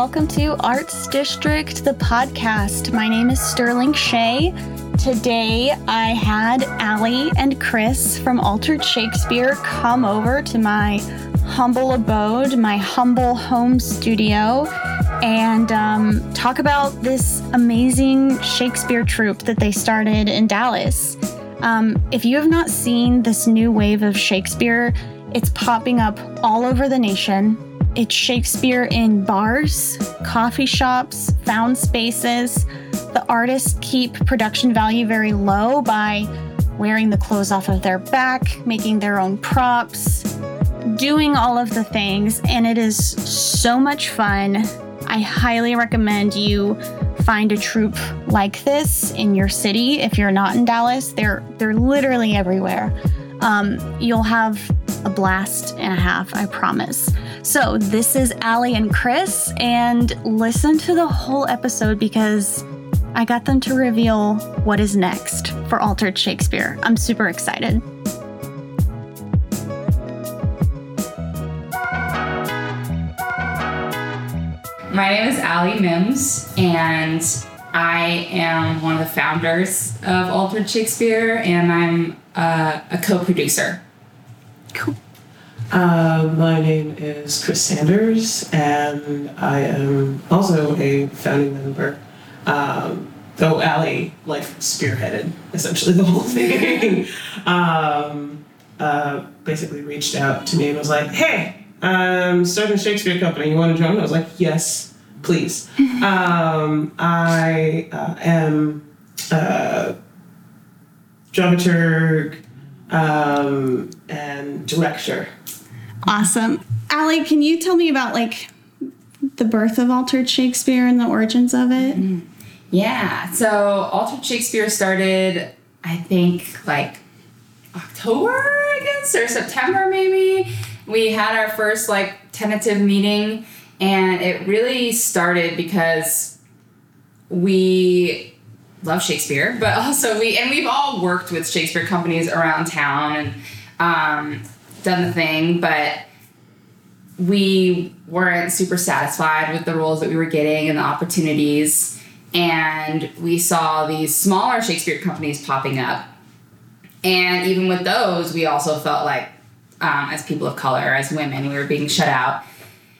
welcome to Arts District, the podcast. My name is Sterling Shea. Today I had Allie and Chris from Altered Shakespeare come over to my humble abode, my humble home studio, and um, talk about this amazing Shakespeare troupe that they started in Dallas. Um, if you have not seen this new wave of Shakespeare, it's popping up all over the nation. It's Shakespeare in bars, coffee shops, found spaces. The artists keep production value very low by wearing the clothes off of their back, making their own props, doing all of the things, and it is so much fun. I highly recommend you find a troupe like this in your city if you're not in Dallas. They're they're literally everywhere. Um, you'll have a blast and a half, I promise. So this is Allie and Chris, and listen to the whole episode because I got them to reveal what is next for Altered Shakespeare. I'm super excited. My name is Allie Mims, and I am one of the founders of Altered Shakespeare, and I'm uh, a co producer. Cool. Uh, my name is Chris Sanders, and I am also a founding member. Um, though Allie like spearheaded essentially the whole thing. um, uh, basically reached out to me and was like, "Hey, I'm starting a Shakespeare company. You want to join?" I was like, "Yes, please." um, I uh, am uh, dramaturg um, and director. Awesome. Allie, can you tell me about like the birth of Altered Shakespeare and the origins of it? Yeah, so Altered Shakespeare started, I think, like October, I guess, or September maybe. We had our first like tentative meeting, and it really started because we love Shakespeare, but also we and we've all worked with Shakespeare companies around town and um, done the thing, but we weren't super satisfied with the roles that we were getting and the opportunities. And we saw these smaller Shakespeare companies popping up. And even with those, we also felt like, um, as people of color, as women, we were being shut out.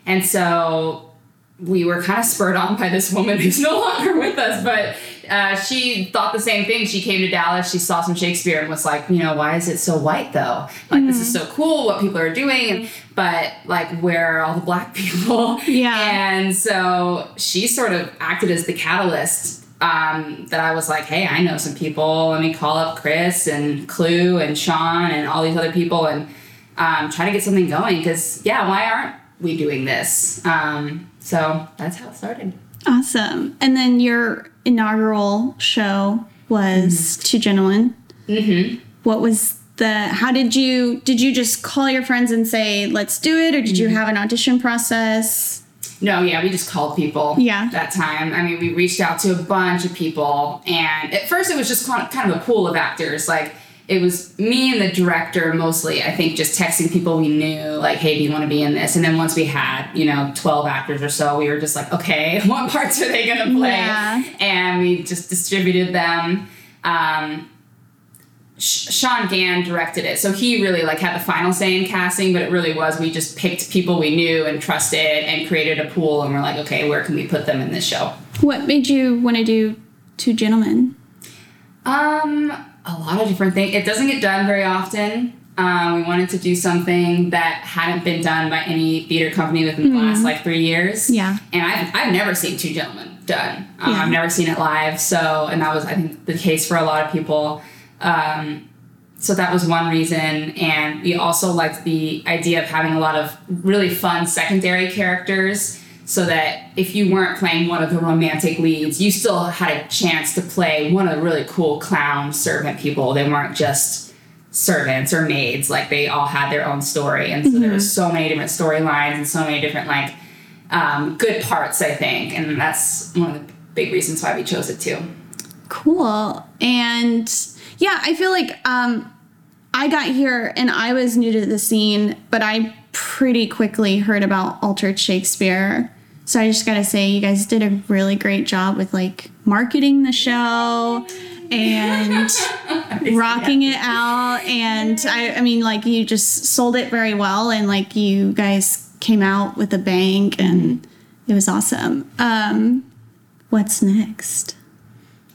And so we were kind of spurred on by this woman who's no longer with us, but uh, she thought the same thing. She came to Dallas, she saw some Shakespeare, and was like, you know, why is it so white though? Like, this is so cool what people are doing, but like, where are all the black people? Yeah. And so she sort of acted as the catalyst. Um, that I was like, hey, I know some people. Let me call up Chris and Clue and Sean and all these other people and um, try to get something going. Because yeah, why aren't we doing this? Um, so that's how it started. Awesome. And then your inaugural show was Two Gentlemen. Mm-hmm. What was the how did you did you just call your friends and say let's do it or did you have an audition process? No, yeah, we just called people. Yeah. That time, I mean, we reached out to a bunch of people, and at first it was just kind of a pool of actors. Like it was me and the director mostly. I think just texting people we knew, like, "Hey, do you want to be in this?" And then once we had, you know, twelve actors or so, we were just like, "Okay, what parts are they gonna play?" Yeah. And we just distributed them. Um, Sh- Sean Gann directed it, so he really like had the final say in casting. But it really was we just picked people we knew and trusted and created a pool, and we're like, okay, where can we put them in this show? What made you want to do Two Gentlemen? Um, a lot of different things. It doesn't get done very often. Um, we wanted to do something that hadn't been done by any theater company within the last like three years. Yeah. And I've, I've never seen Two Gentlemen done. Um, Yeah. I've never seen it live. So, and that was, I think, the case for a lot of people. Um, so that was one reason. And we also liked the idea of having a lot of really fun secondary characters so that if you weren't playing one of the romantic leads, you still had a chance to play one of the really cool clown servant people. They weren't just servants or maids, like they all had their own story. And so there was so many different storylines and so many different like um, good parts, I think. And that's one of the big reasons why we chose it too. Cool. And yeah, I feel like um, I got here and I was new to the scene, but I pretty quickly heard about Altered Shakespeare. So I just gotta say, you guys did a really great job with like marketing the show and rocking it out. And I, I mean, like you just sold it very well, and like you guys came out with a bang, and it was awesome. Um, what's next?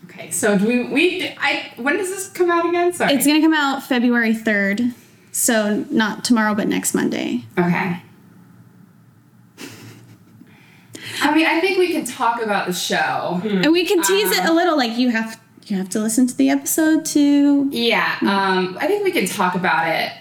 Okay, so do we we I when does this come out again? Sorry. It's gonna come out February third, so not tomorrow, but next Monday. okay. I mean, I think we can talk about the show. And we can tease it a little, like you have you have to listen to the episode to Yeah, um, I think we can talk about it.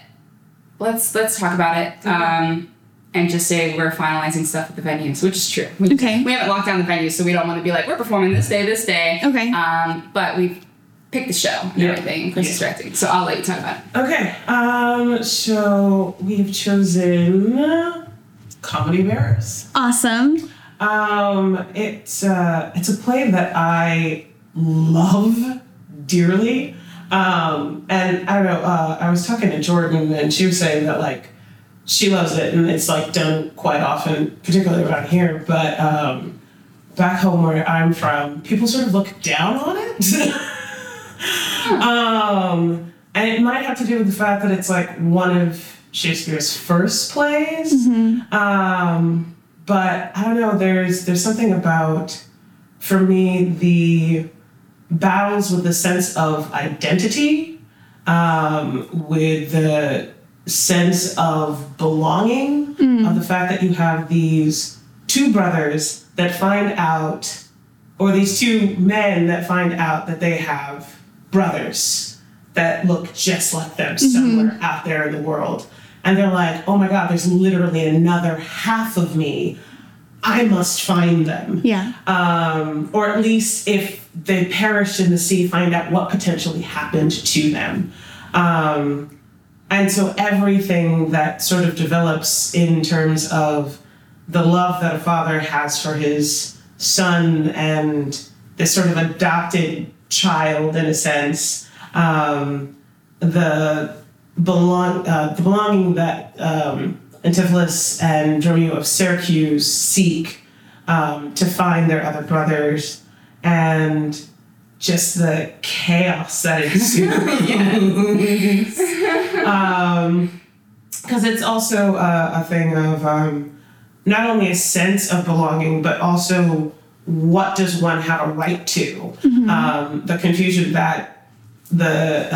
Let's let's talk about it. Um, and just say we're finalizing stuff at the venues, which is true. We, Okay. We haven't locked down the venue, so we don't want to be like we're performing this day, this day. Okay. Um, but we've picked the show and Yeah. everything. Chris is directing, so I'll let you talk about it. Okay, um, so we've chosen Comedy of Errors. awesome. Um, it's uh, it's a play that I love dearly. Um, and I don't know. Uh, I was talking to Jordan, and she was saying that like she loves it, and it's like done quite often, particularly around here. But um, back home where I'm from, people sort of look down on it. um, and it might have to do with the fact that it's like one of Shakespeare's first plays. Um, but I don't know. There's there's something about, for me, the battles with the sense of identity, um, with the sense of belonging, of the fact that you have these two brothers that find out, or these two men that find out that they have brothers that look just like them somewhere out there in the world. And they're like, oh my God, there's literally another half of me. I must find them Yeah. um, or at least if they perished in the sea, find out what potentially happened to them. Um, and so everything that sort of develops in terms of the love that a father has for his son and this sort of adopted child, in a sense, um, the belong uh, the belonging that um, Antipholus and Dromio of Syracuse seek um, to find their other brothers, and just the chaos that ensues. Because it's also a, a thing of um, not only a sense of belonging, but also what does one have a right to? Um, the confusion that the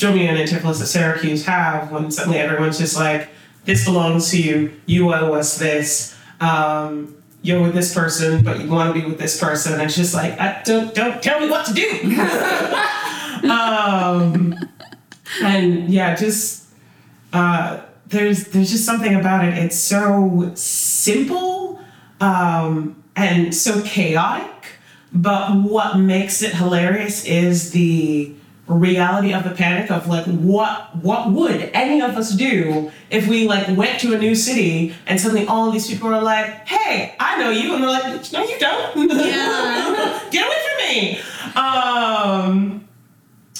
Dromio and Antipholus of Syracuse have when suddenly everyone's just like, this belongs to you, you owe us this. Um, you're with this person, but you want to be with this person. And it's just like, uh, don't, don't tell me what to do. um, and yeah, just uh, there's there's just something about it. It's so simple um, and so chaotic, but what makes it hilarious is the reality of the panic of like what what would any of us do if we like went to a new city and suddenly all these people are like hey i know you and we're like no you don't. Yeah. get away from me. Um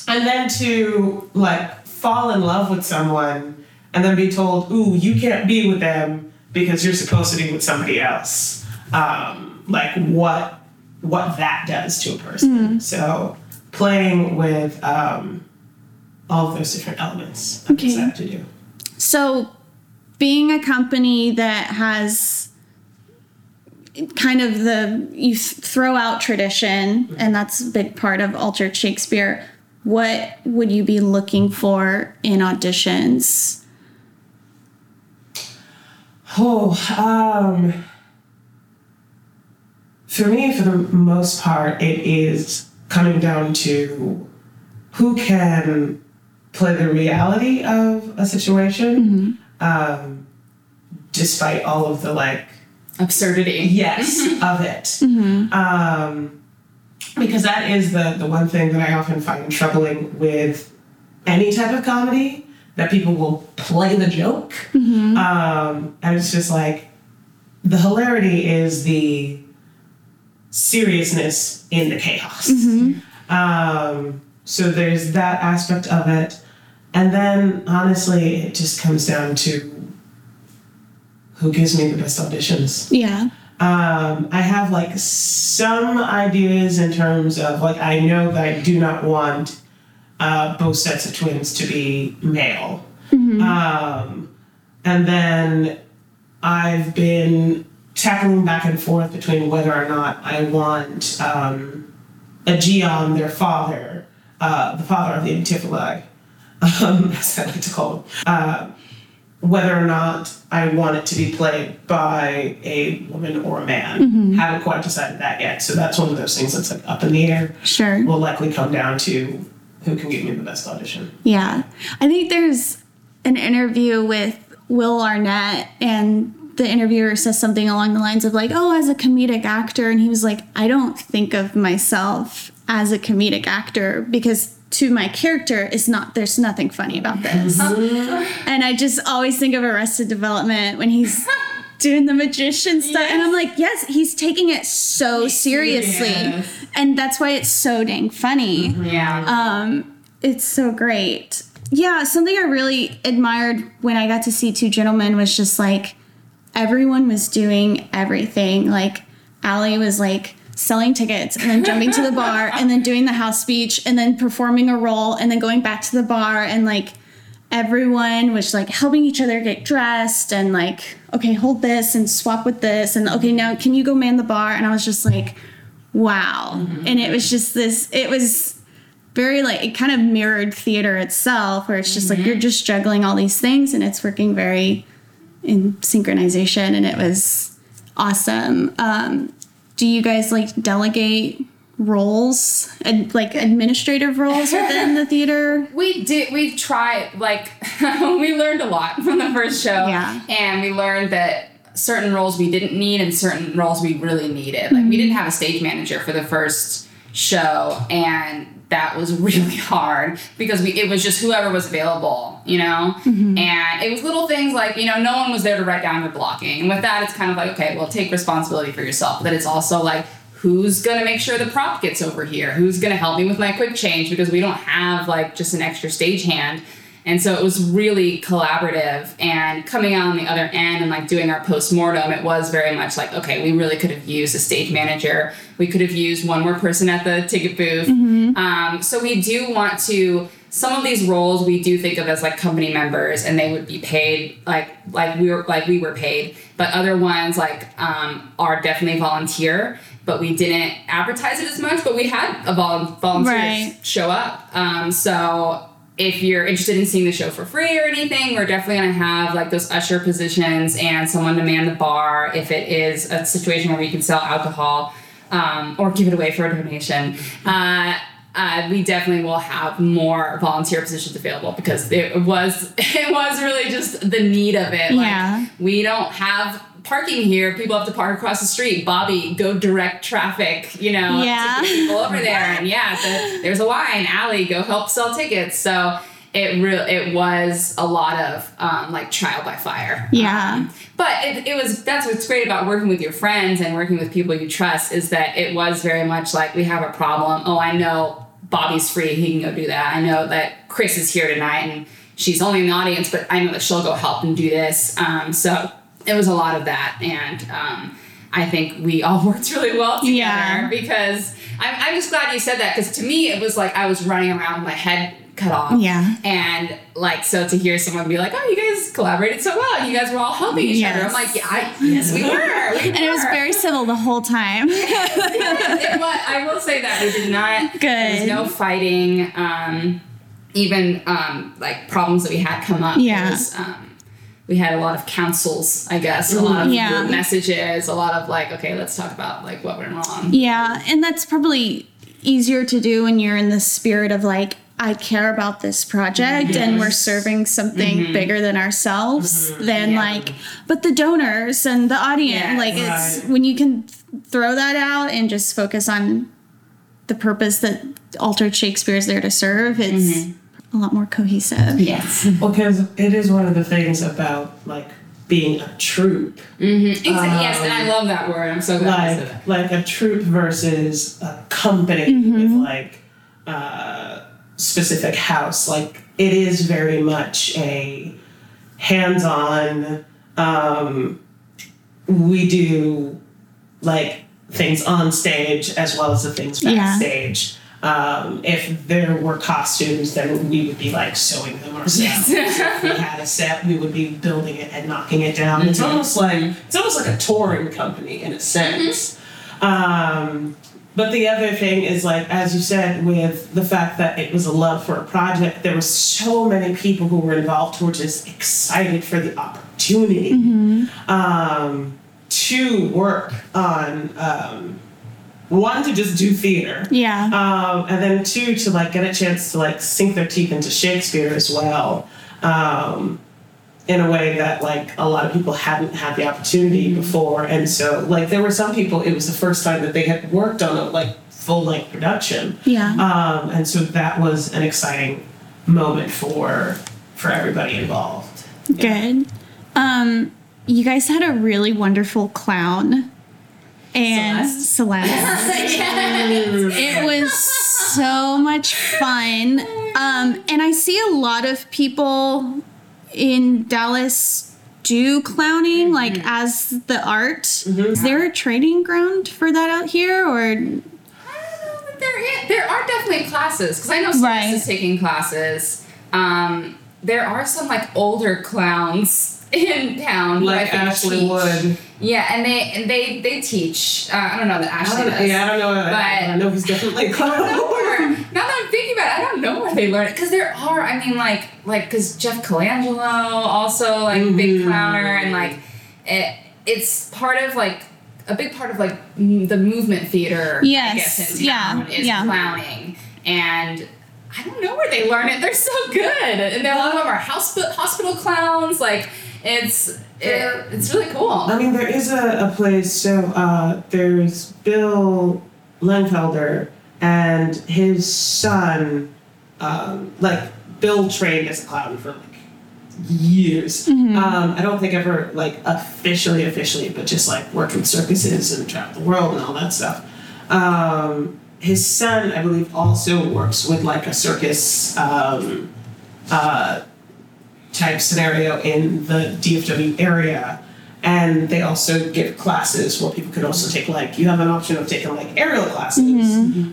and then to like fall in love with someone and then be told ooh you can't be with them because you're supposed to be with somebody else. Um like what what that does to a person. So playing with um all of those different elements of Okay. that to do So, being a company that has kind of the you th- throw out tradition, and that's a big part of Altered Shakespeare. What would you be looking for in auditions? Oh, um, for me, for the most part, it is coming down to who can play the reality of a situation, um, despite all of the like Absurdity. yes of it. Um, because that is the, the one thing that I often find troubling with any type of comedy that people will play the joke. Um, and it's just like the hilarity is the seriousness in the chaos. Um, so there's that aspect of it. And then honestly, it just comes down to who gives me the best auditions Yeah. Um, I have like some ideas in terms of like I know that I do not want uh, both sets of twins to be male. Um, and then I've been tackling back and forth between whether or not I want um, Egeon, their father, uh, the father of the Antiphili, um, as I like to call him, uh, whether or not I want it to be played by a woman or a man. Haven't quite decided that yet. So that's one of those things that's like up in the air. Sure. Will likely come down to who can give me the best audition. Yeah. I think there's an interview with Will Arnett, and the interviewer says something along the lines of, like, oh, as a comedic actor. And he was like, I don't think of myself as a comedic actor because to my character is not there's nothing funny about this and i just always think of arrested development when he's doing the magician stuff and i'm like yes he's taking it so seriously serious. and that's why it's so dang funny Yeah. um, it's so great. Yeah, something I really admired when I got to see Two Gentlemen was just like everyone was doing everything. Like Allie was like selling tickets and then jumping to the bar and then doing the house speech and then performing a role and then going back to the bar and like everyone was like helping each other get dressed and like okay hold this and swap with this and okay now can you go man the bar? And i was just like wow. Mm-hmm. And it was just this it was very like it kind of mirrored theater itself where it's just like you're mm-hmm. just juggling all these things and it's working very in synchronization and it was awesome um, do you guys like delegate roles and like administrative roles within the theater We did. We tried. Like we learned a lot from the first show. Yeah. And we learned that certain roles we didn't need and certain roles we really needed. Like we didn't have a stage manager for the first show, and that was really hard because we it was just whoever was available, you know. Mm-hmm. And it was little things like you know no one was there to write down your blocking, and with that it's kind of like okay, well take responsibility for yourself. But it's also like who's gonna make sure the prop gets over here who's gonna help me with my quick change because we don't have like just an extra stage hand and so it was really collaborative and coming out on the other end and like doing our post-mortem it was very much like okay we really could have used a stage manager. We could have used one more person at the ticket booth. Um, so we do want to some of these roles we do think of as like company members and they would be paid like like we were like we were paid. But other ones like um, are definitely volunteer but we didn't advertise it as much but we had a vol- volunteers Right. show up. Um, so if you're interested in seeing the show for free or anything we're definitely going to have like those usher positions and someone to man the bar if it is a situation where we can sell alcohol um, or give it away for a donation uh, uh, we definitely will have more volunteer positions available because it was it was really just the need of it. Like, Yeah. we don't have parking here. People have to park across the street. Bobby, go direct traffic. You know, Yeah. to get people over there. And yeah, the, there's a line. Allie, go help sell tickets. So it real it was a lot of um, like trial by fire. Yeah. Um, but it, it was that's what's great about working with your friends and working with people you trust is that it was very much like we have a problem. Oh, I know Bobby's free, he can go do that. I know that Chris is here tonight and she's only in the audience, but I know that she'll go help and do this. Um, so it was a lot of that, and um, I think we all worked really well together Yeah. because I'm, I'm just glad you said that because to me it was like I was running around with my head cut off. Yeah. And like so to hear someone be like, "Oh, you guys collaborated so well. You guys were all helping each other." I'm like, "Yeah, I, yes, we were." We and it was very civil the whole time it was, I will say that we did not. There was no fighting. Um, even um, like problems that we had come up. Yeah. Was, um, we had a lot of counsels, I guess, a lot of mm, Yeah. messages, a lot of like, okay, let's talk about like what went wrong. Yeah, and that's probably easier to do when you're in the spirit of like, I care about this project and we're serving something mm-hmm. bigger than ourselves mm-hmm. than Yeah. like, but the donors and the audience. Yes. Like, it's Right. when you can throw that out and just focus on the purpose that Altered Shakespeare is there to serve, it's mm-hmm. A lot more cohesive. Yes. Well, because it is one of the things about like being a troupe, mm-hmm. Exactly. yes, and I um, love that word. I'm so glad you said that. like like a troupe versus a company with mm-hmm. like a specific house. Like it is very much a hands-on. Um, we do like things on stage as well as the things Yeah. Um, if there were costumes, then we would be like sewing them ourselves. if we had a set, we would be building it and knocking it down. It's almost like it's almost like a touring company in a sense. Um, but the other thing is like as you said, with the fact that it was a love for a project, there were so many people who were involved who were just excited for the opportunity um, to work on um, one to just do theater. Yeah. Um, and then two to like get a chance to like sink their teeth into Shakespeare as well, um, in a way that like a lot of people hadn't had the opportunity before. And so like there were some people it was the first time that they had worked on a like full length production. Yeah. Um, and so that was an exciting moment for for everybody involved. Good. Um, you guys had a really wonderful clown. And Celeste. it was so much fun. Um, and I see a lot of people in Dallas do clowning like as the art. Is there a training ground for that out here or I don't know that there is. There are definitely classes because I know Celeste Right. is taking classes. Um, there are some like older clowns in town. who I Like think Ashley teach. Wood. Yeah, and they and they they teach. Uh, I don't know that I Ashley don't, does. yeah, I don't know. But- I know he's definitely a I don't know clown. where. Now that I'm thinking about it, I don't know where they learn it because there are. I mean, like like because Jeff Colangelo also like big Mhm. clowner and like it. It's part of like a big part of like m- the movement theater. I Yes, guess in yeah, town is yeah. clowning and. I don't know where they learn it. They're so good, and a lot of them are hospital hospital clowns. Like it's it, it's really cool. I mean, there is a, a place. So uh, there's Bill Lengfelder and his son. Um, like Bill trained as a clown for like years. Um, I don't think ever like officially, officially, but just like worked with circuses and traveled the world and all that stuff. Um, his son, I believe, also works with like a circus um, uh, type scenario in the DFW area. And they also give classes where people can also take like you have an option of taking like aerial classes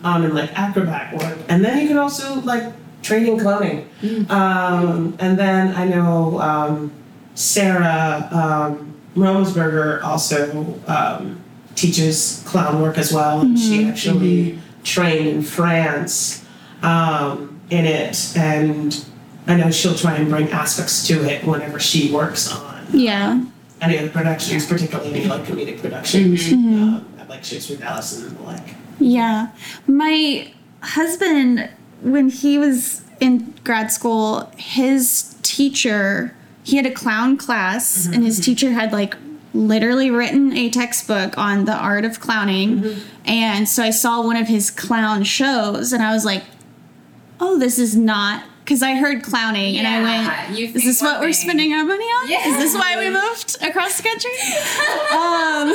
um, and like acrobat work, and then you can also like train in clowning. Um, and then I know um, Sarah um, Romersberger also um, teaches clown work as well, and she actually trained in France um, in it, and I know she'll try and bring aspects to it whenever she works on Yeah. any of the productions, particularly any like comedic productions, um, at like Shakespeare Dallas and the like. Yeah. My husband, when he was in grad school, his teacher, he had a clown class, and his teacher had like literally written a textbook on the art of clowning. And so I saw one of his clown shows, and I was like, oh, this is not. Because I heard clowning and I Yeah, went, is this what we're spending our money on? Yeah. Is this why we moved across the country? um,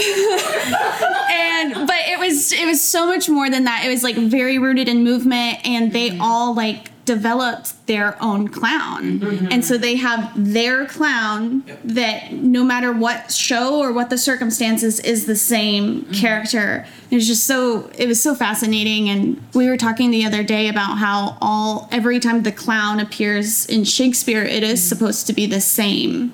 and but it was it was so much more than that it was like very rooted in movement and they all like developed their own clown mm-hmm. and so they have their clown that no matter what show or what the circumstances is the same mm-hmm. character it was just so it was so fascinating and we were talking the other day about how all every time the clown appears in shakespeare it is mm-hmm. supposed to be the same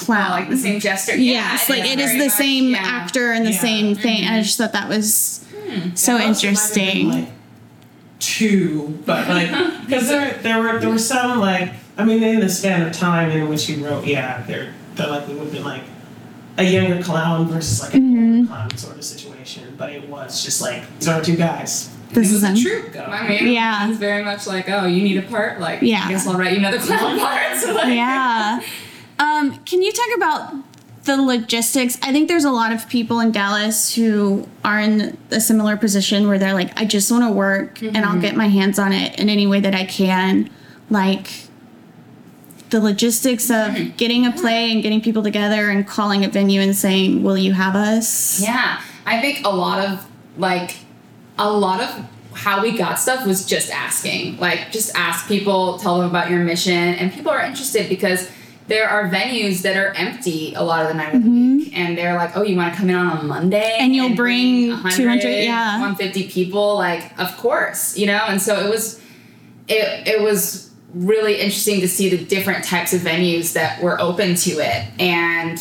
clown like the same gesture. Yes, Yeah, like it is the much, same yeah. actor and the Yeah. same thing. And I just thought that was hmm. so There also might have been, interesting. Like, two, but like because there there were there were some like I mean in the span of time in which he wrote, yeah, there there likely would have been like a younger clown versus like a Mm-hmm. clown sort of situation, but it was just like these are two guys. this is was a him. troop. I mean, Yeah. it's very much like, oh, you need a part. Like, Yeah. I guess I'll write you another clown part. So like, Yeah. Um, can you talk about the logistics? I think there's a lot of people in Dallas who are in a similar position where they're like, I just want to work and I'll mm-hmm. get my hands on it in any way that I can. Like the logistics of mm-hmm. getting a play and getting people together and calling a venue and saying, Will you have us? Yeah, I think a lot of like a lot of how we got stuff was just asking. Like just ask people, tell them about your mission, and people are interested because there are venues that are empty a lot of the night of the week, and they're like, "Oh, you want to come in on a Monday?" Mm-hmm. And you'll bring 100, 200 yeah. 150 people. Like, of course, you know. And so it was, it it was really interesting to see the different types of venues that were open to it, and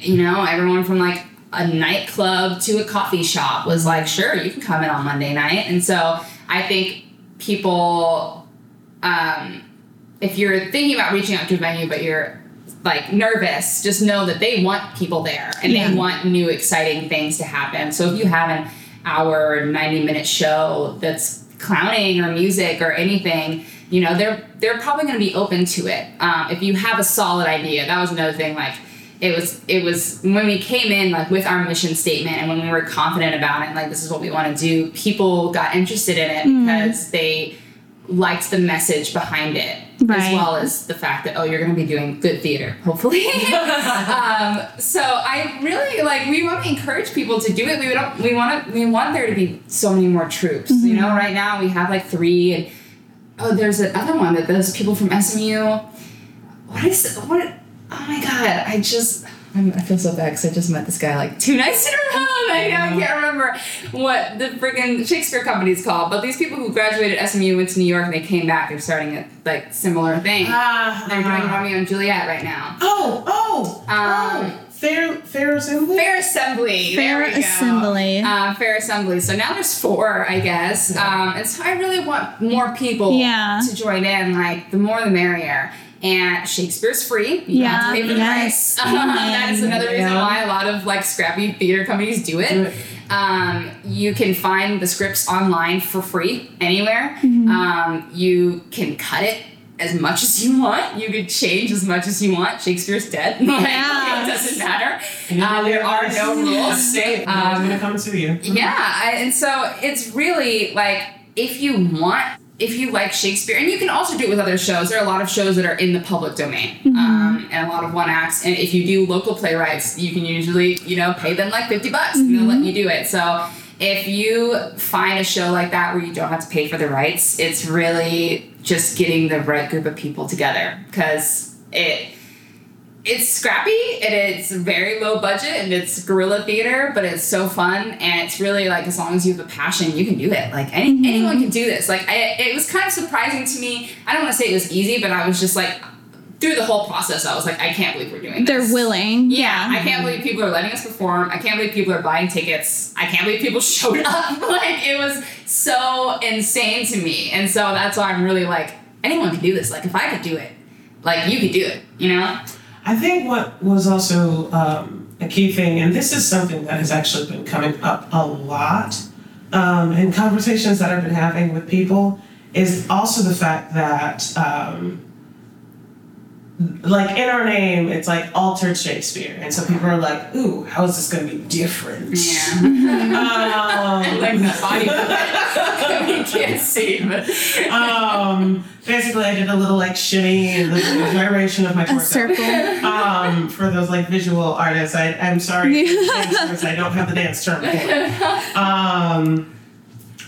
you know, everyone from like a nightclub to a coffee shop was like, "Sure, you can come in on Monday night." And so I think people um, if you're thinking about reaching out to a venue but you're like nervous, just know that they want people there and Yeah. they want new exciting things to happen. So if you have an hour, 90 minute show that's clowning or music or anything, you know, they're they're probably going to be open to it. Um, if you have a solid idea, that was another thing. Like it was it was when we came in like with our mission statement and when we were confident about it, like this is what we want to do. People got interested in it because they liked the message behind it as well as the fact that oh you're going to be doing good theater hopefully. Um, so i really like we want to encourage people to do it. We don't we want to we want there to be so many more troops you know? Right now we have like three and oh there's another one that those people from smu what is what oh my god i just I'm, I feel so bad because I just met this guy like two nights in a row. I, I can't remember what the freaking Shakespeare company is called. But these people who graduated SMU went to New York and they came back. They're starting a like similar thing. Ah, They're doing ah. Romeo and Juliet right now. Oh, oh, Um, oh. Fair, fair assembly. Fair Assembly. Fair there we go. Assembly. Uh, Fair Assembly. So now there's four, I guess. Um, and so I really want more people Yeah. to join in. Like the more the merrier. And Shakespeare's free. You don't have to Yeah, pay for the yes. price. that is another reason Yeah. why a lot of like scrappy theater companies do it. Um, you can find the scripts online for free anywhere. Mm-hmm. Um, you can cut it as much as you want. You could change as much as you want. Shakespeare's dead. Like, Yes. it doesn't matter. And you Um, can there are no rules. State. Um, I'm gonna come to you. Yeah, I, and so it's really like if you want, if you like Shakespeare, and you can also do it with other shows. There are a lot of shows that are in the public domain, um, and a lot of one acts. And if you do local playwrights, you can usually, you know, pay them like fifty bucks, and they'll let you do it. So if you find a show like that where you don't have to pay for the rights, it's really just getting the right group of people together because it it's scrappy and it's very low budget and it's guerrilla theater, but it's so fun and it's really like as long as you have a passion, you can do it. Like any, mm-hmm. anyone can do this. Like I, it was kind of surprising to me. I don't want to say it was easy, but I was just like through the whole process, I was like, I can't believe we're doing this. They're willing. Yeah, I can't believe people are letting us perform. I can't believe people are buying tickets. I can't believe people showed up. like it was so insane to me. And so that's why I'm really like, anyone can do this. Like if I could do it, like you could do it, you know? I think what was also um, a key thing, and this is something that has actually been coming up a lot um, in conversations that I've been having with people, is also the fact that, um, like in our name, it's like altered Shakespeare, and so people are like, "Ooh, how is this going to be different?" Yeah. Um, like the body we can't see, but um, basically, I did a little like shimmy and the gyration of my A torso. circle. um, for those like visual artists. I, I'm sorry, dancers, I don't have the dance term. For it. Um,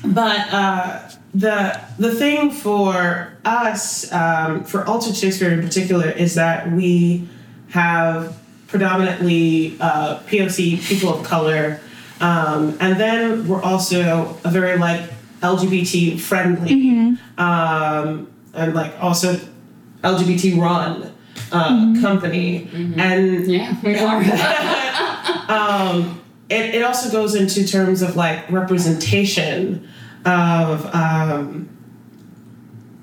but uh, the the thing for us, um, for Altered Shakespeare in particular, is that we have predominantly uh, POC people of color, um, and then we're also a very like LGBT friendly, um, and like also LGBT run uh, company, and yeah, we are. um, it, it also goes into terms of like representation of um,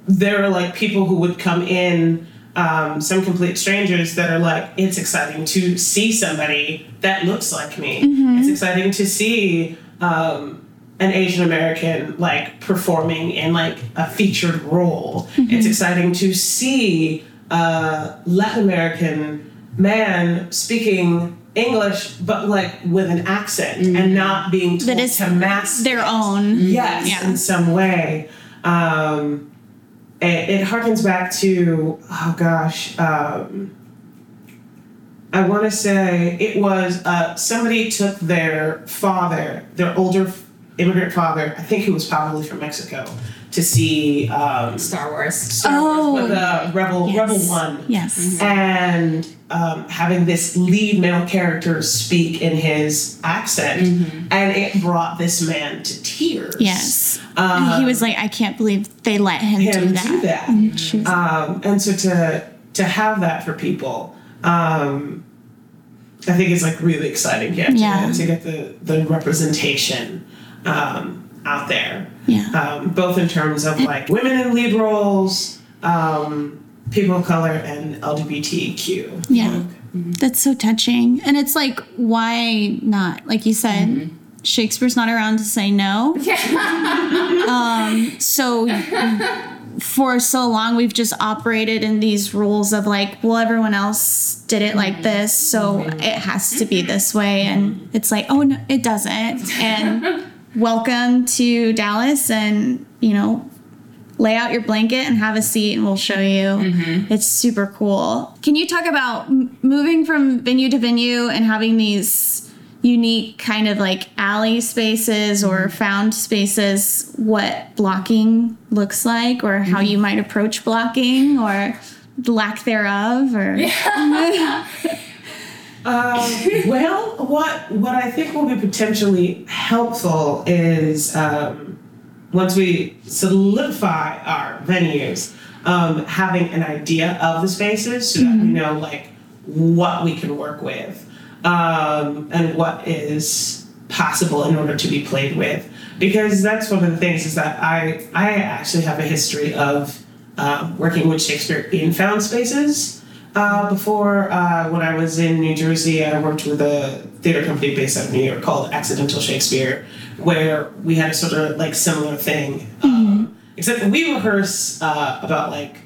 there are like people who would come in um, some complete strangers that are like it's exciting to see somebody that looks like me. It's exciting to see um, an asian american like performing in like a featured role. It's exciting to see a latin american man speaking english but like with an accent and not being told That is to mask Their it. own. Yes, Yeah. in some way. Um, it, it harkens back to, oh gosh, um, I want to say it was uh, somebody took their father, their older immigrant father, I think who was probably from Mexico, to see um, Star Wars. Star Wars, Oh, but the Rebel yes. Rebel One, Yes. and um, having this lead male character speak in his accent, and it brought this man to tears. Yes. Um, he was like, I can't believe they let him, him do that. do that. Was- Um, and so to to have that for people, um, I think is like really exciting. Yeah, to, Yeah. to get the the representation um, out there, yeah. um, both in terms of like women in lead roles, um, people of color, and LGBTQ. Yeah. That's so touching. And it's like, why not? Like you said, mm-hmm. Shakespeare's not around to say no. Um, so for so long, we've just operated in these rules of like, well, everyone else did it like mm-hmm. this, so mm-hmm. it has to be this way. And it's like, oh, no, it doesn't. And welcome to Dallas and, you know, lay out your blanket and have a seat and we'll show you. It's super cool. Can you talk about m- moving from venue to venue and having these unique kind of like alley spaces or found spaces, what blocking looks like or how you might approach blocking or the lack thereof or? Um, well, what what I think will be potentially helpful is um, once we solidify our venues, um, having an idea of the spaces so that we know like what we can work with um, and what is possible in order to be played with. Because that's one of the things is that I I actually have a history of um, working with Shakespeare in found spaces. Uh, before, uh, when I was in New Jersey, I worked with a theater company based out of New York called Accidental Shakespeare, where we had a sort of like similar thing. Um, except we rehearse uh, about like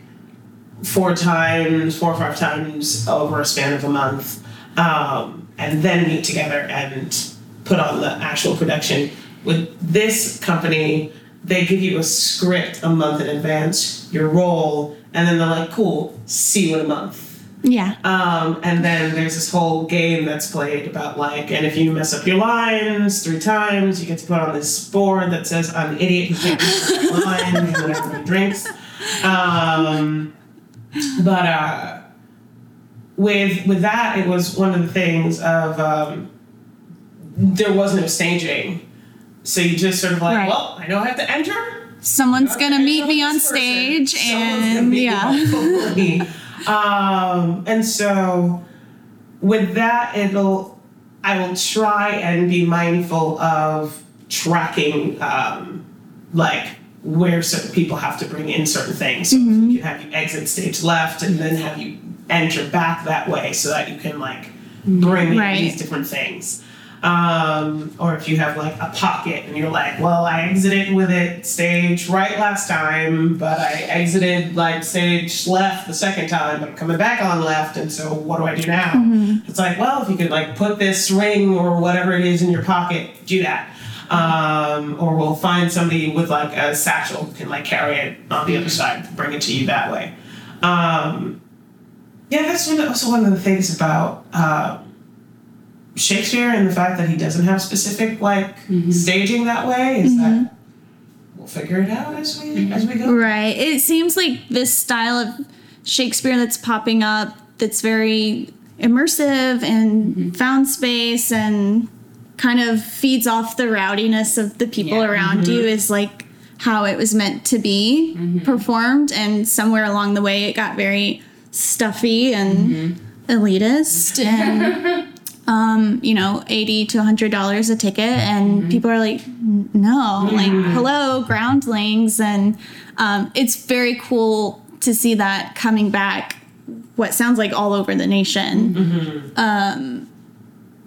four times, four or five times over a span of a month, um, and then meet together and put on the actual production. With this company, they give you a script a month in advance, your role, and then they're like, cool, see you in a month. Yeah. Um, and then there's this whole game that's played about like, and if you mess up your lines three times, you get to put on this board that says, I'm an idiot who can't read line and whatever drinks. Um, but uh, with with that, it was one of the things of um, there was no staging, so you just sort of like, Right. well, I know I have to enter. Someone's gonna meet me on person. stage Someone's and yeah. before me. um, and so with that, it'll I will try and be mindful of tracking um, like where certain people have to bring in certain things. So Mm-hmm. we can have you exit stage left and then have you enter back that way so that you can like bring in Right. these different things. Um, or if you have like a pocket and you're like, well, I exited with it stage right last time, but I exited like stage left the second time, but I'm coming back on left, and so what do I do now? It's like, well, if you could like put this ring or whatever it is in your pocket, do that. Um, or we'll find somebody with like a satchel who can like carry it on the other side, bring it to you that way. Um, yeah, that's one, also one of the things about uh, Shakespeare and the fact that he doesn't have specific like mm-hmm. staging that way is mm-hmm. that we'll figure it out as we as we go. Right. It seems like this style of Shakespeare that's popping up that's very immersive and mm-hmm. found space and kind of feeds off the rowdiness of the people Yeah. around you is like how it was meant to be performed. And somewhere along the way it got very stuffy and elitist and um, you know, eighty to hundred dollars a ticket, and people are like, "N- no, like, hello, groundlings, and um, it's very cool to see that coming back. What sounds like all over the nation. Um,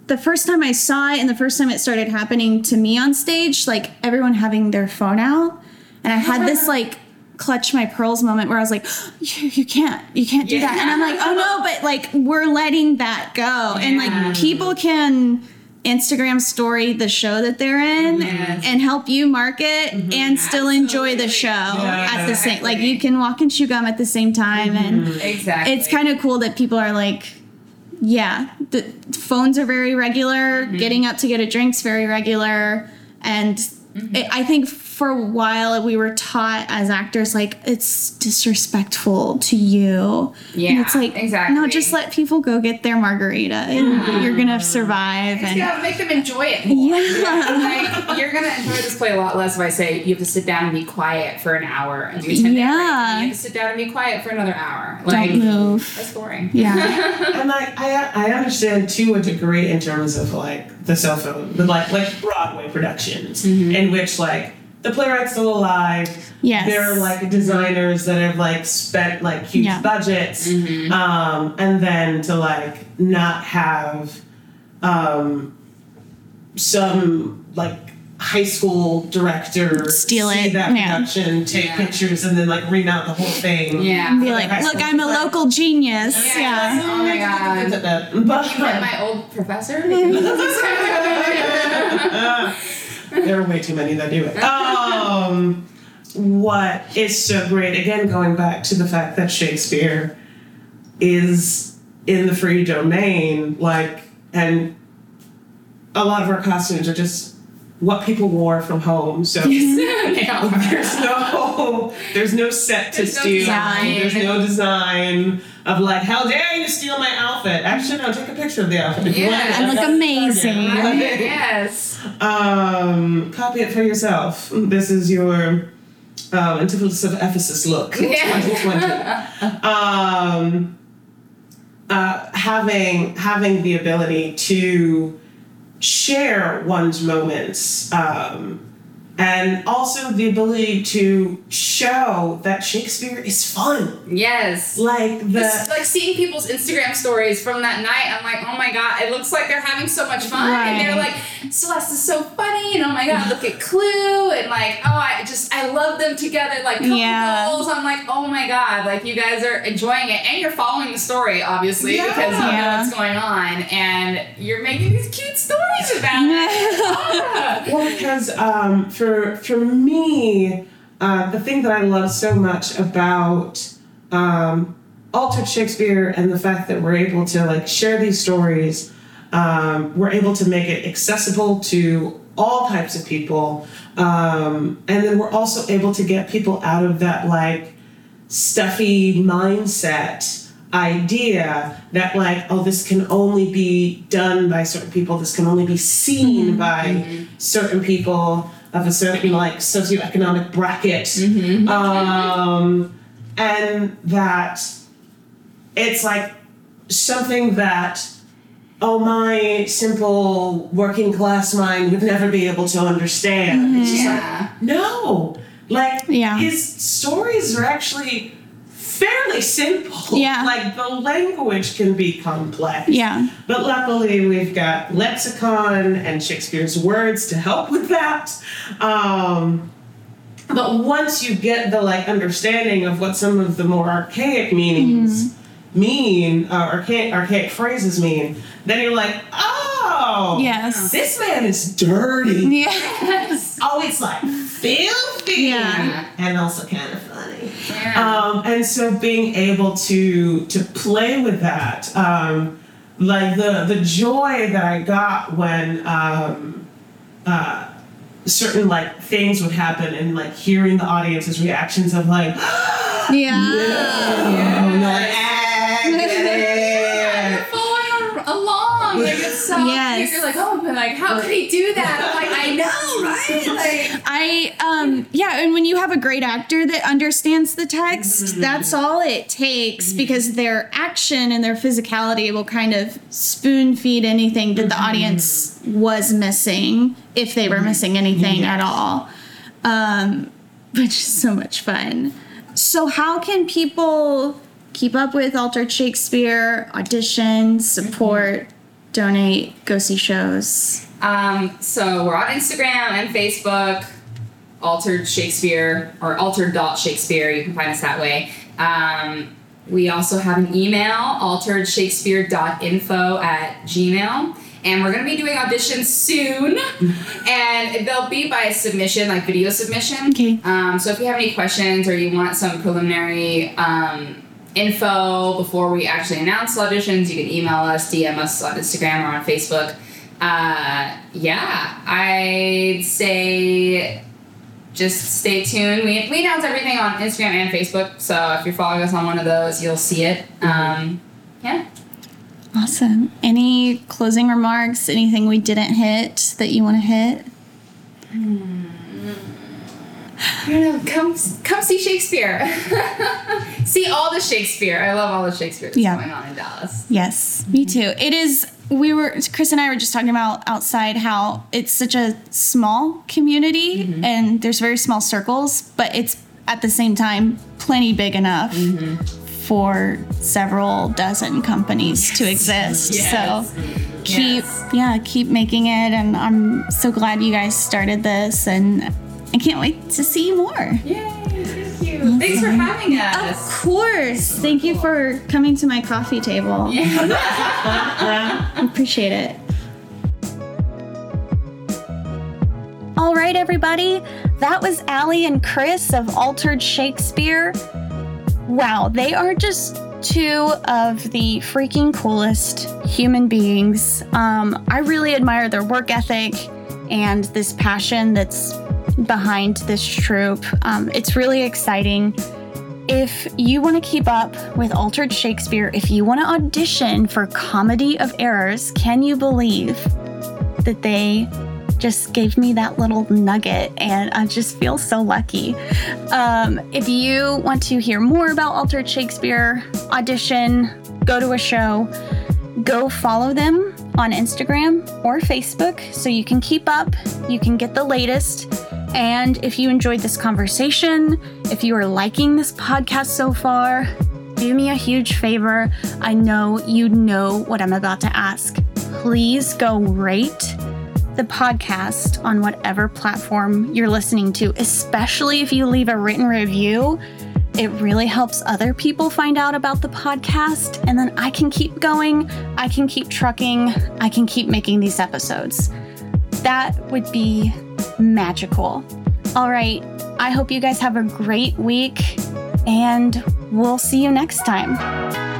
the first time I saw it, and the first time it started happening to me on stage, like everyone having their phone out, and I had this like clutch my pearls moment where I was like, you, you can't, you can't do that. And I'm like, oh no, but like we're letting that go. And like people can Instagram story the show that they're in Yes. and help you market mm-hmm. and still enjoy the show at the same like you can walk and chew gum at the same time and mm-hmm. Exactly. it's kind of cool that people are like yeah the phones are very regular mm-hmm. getting up to get a drink's very regular and Mm-hmm. I I think for a while we were taught as actors like it's disrespectful to you. and Yeah, it's like exactly. no, just let people go get their margarita and mm-hmm. you're gonna survive. And gotta make them enjoy it more. yeah, like you're gonna enjoy this play a lot less if I say you have to sit down and be quiet for an hour and do 10 Yeah. you have to sit down and be quiet for another hour. Like don't move. that's boring. Yeah, And like I I understand to a degree in terms of like the cell phone, but like like Broadway productions in which like the playwright's still alive. Yes. There are like designers that have like spent like huge Yeah. budgets. Um, and then to like not have um some like high school director Steal see it, that yeah. production, take Yeah. pictures and then like remount the whole thing. Yeah. and be like, high look, I'm a like- local genius. Yeah. Yeah. Oh my god. But You met my old professor? there are way too many that do it. Um, what is so great, again, going back to the fact that Shakespeare is in the free domain, like, and a lot of our costumes are just what people wore from home. So there's no there's no set to There's steal. design. There's no design of like, how dare you steal my outfit? Actually, no, take a picture of the outfit. Yeah. I look That's amazing. target. yes. Um, copy it for yourself. This is your um, Antipholus of Ephesus look, Yeah. 2020. um, uh, having having the ability to share one's moments, um, and also the ability to show that Shakespeare is fun. Yes. Like the Just, like seeing people's Instagram stories from that night, I'm like, oh my god, it looks like they're having so much fun, and they're like, Celeste is so funny, and oh my god, look at Clue, and like, oh, I just I love them together, like couple Yeah. goals. I'm like, oh my god, like you guys are enjoying it, and you're following the story, obviously, Yeah. because you know what's going on, and you're making these cute stories about it. Ah. Well, because um, for for for me, uh, the thing that I love so much about um, altered Shakespeare and the fact that we're able to like share these stories, um, we're able to make it accessible to all types of people, um, and then we're also able to get people out of that like stuffy mindset idea that like oh this can only be done by certain people. This can only be seen by certain people of a certain like socioeconomic bracket um, and that it's like something that oh my simple working class mind would never be able to understand it's just like Yeah. no like Yeah. his stories are actually fairly simple Yeah. like the language can be complex Yeah. but luckily we've got lexicon and shakespeare's words to help with that um, but once you get the like understanding of what some of the more archaic meanings mean uh, archaic, archaic phrases mean then you're like oh Yes. this man is dirty Yes. oh it's like filthy Yeah. and also kind of. Um, and so being able to to play with that um, like the the joy that i got when um, uh, certain like things would happen and like hearing the audience's reactions of like Yeah. oh, no, like, ah, get You're it. following Like it's so Yes. You're like, oh, but like, how could he do that? I'm like, I know, right? Like, I um yeah, and when you have a great actor that understands the text, that's all it takes because their action and their physicality will kind of spoon feed anything that the audience was missing if they were missing anything at all. Um which is so much fun. So how can people keep up with Altered Shakespeare, audition, support, donate, go see shows? um, so we're on Instagram and Facebook, Altered Shakespeare or Altered dot Shakespeare. You can find us that way. Um, we also have an email, alteredshakespeare.info at gmail. And we're going to be doing auditions soon. and they'll be by submission, like video submission. Okay. Um, so if you have any questions or you want some preliminary um, info before we actually announce auditions, you can email us, DM us on Instagram or on Facebook. uh, yeah, I'd say just stay tuned. We, we announce everything on Instagram and Facebook, so if you're following us on one of those, you'll see it. Um, yeah. Awesome. Any closing remarks? Anything we didn't hit that you want to hit? I don't know. Come, come see Shakespeare. see all the Shakespeare. I love all the Shakespeare that's Yeah. going on in Dallas. Yes, me mm-hmm. too. It is. We were Chris and I were just talking about outside how it's such a small community mm-hmm. and there's very small circles, but it's at the same time plenty big enough mm-hmm. for several dozen companies to exist. Yes. So keep Yes. yeah, keep making it and I'm so glad you guys started this and I can't wait to see more. Yay! Thank you. Thanks for having us. Of course. Thank you for coming to my coffee table. I appreciate it. All right, everybody. That was Allie and Chris of Altered Shakespeare. Wow, they are just two of the freaking coolest human beings. Um, I really admire their work ethic and this passion that's behind this troupe. Um, it's really exciting. If you want to keep up with Altered Shakespeare, if you want to audition for Comedy of Errors, can you believe that they just gave me that little nugget and I just feel so lucky. Um, if you want to hear more about Altered Shakespeare, audition, go to a show, go follow them on Instagram or Facebook so you can keep up, you can get the latest. And if you enjoyed this conversation, if you are liking this podcast so far, do me a huge favor. I know you know what I'm about to ask. Please go rate the podcast on whatever platform you're listening to, especially if you leave a written review. It really helps other people find out about the podcast, and then I can keep going, I can keep trucking, I can keep making these episodes. That would be magical. All right, I hope you guys have a great week, and we'll see you next time.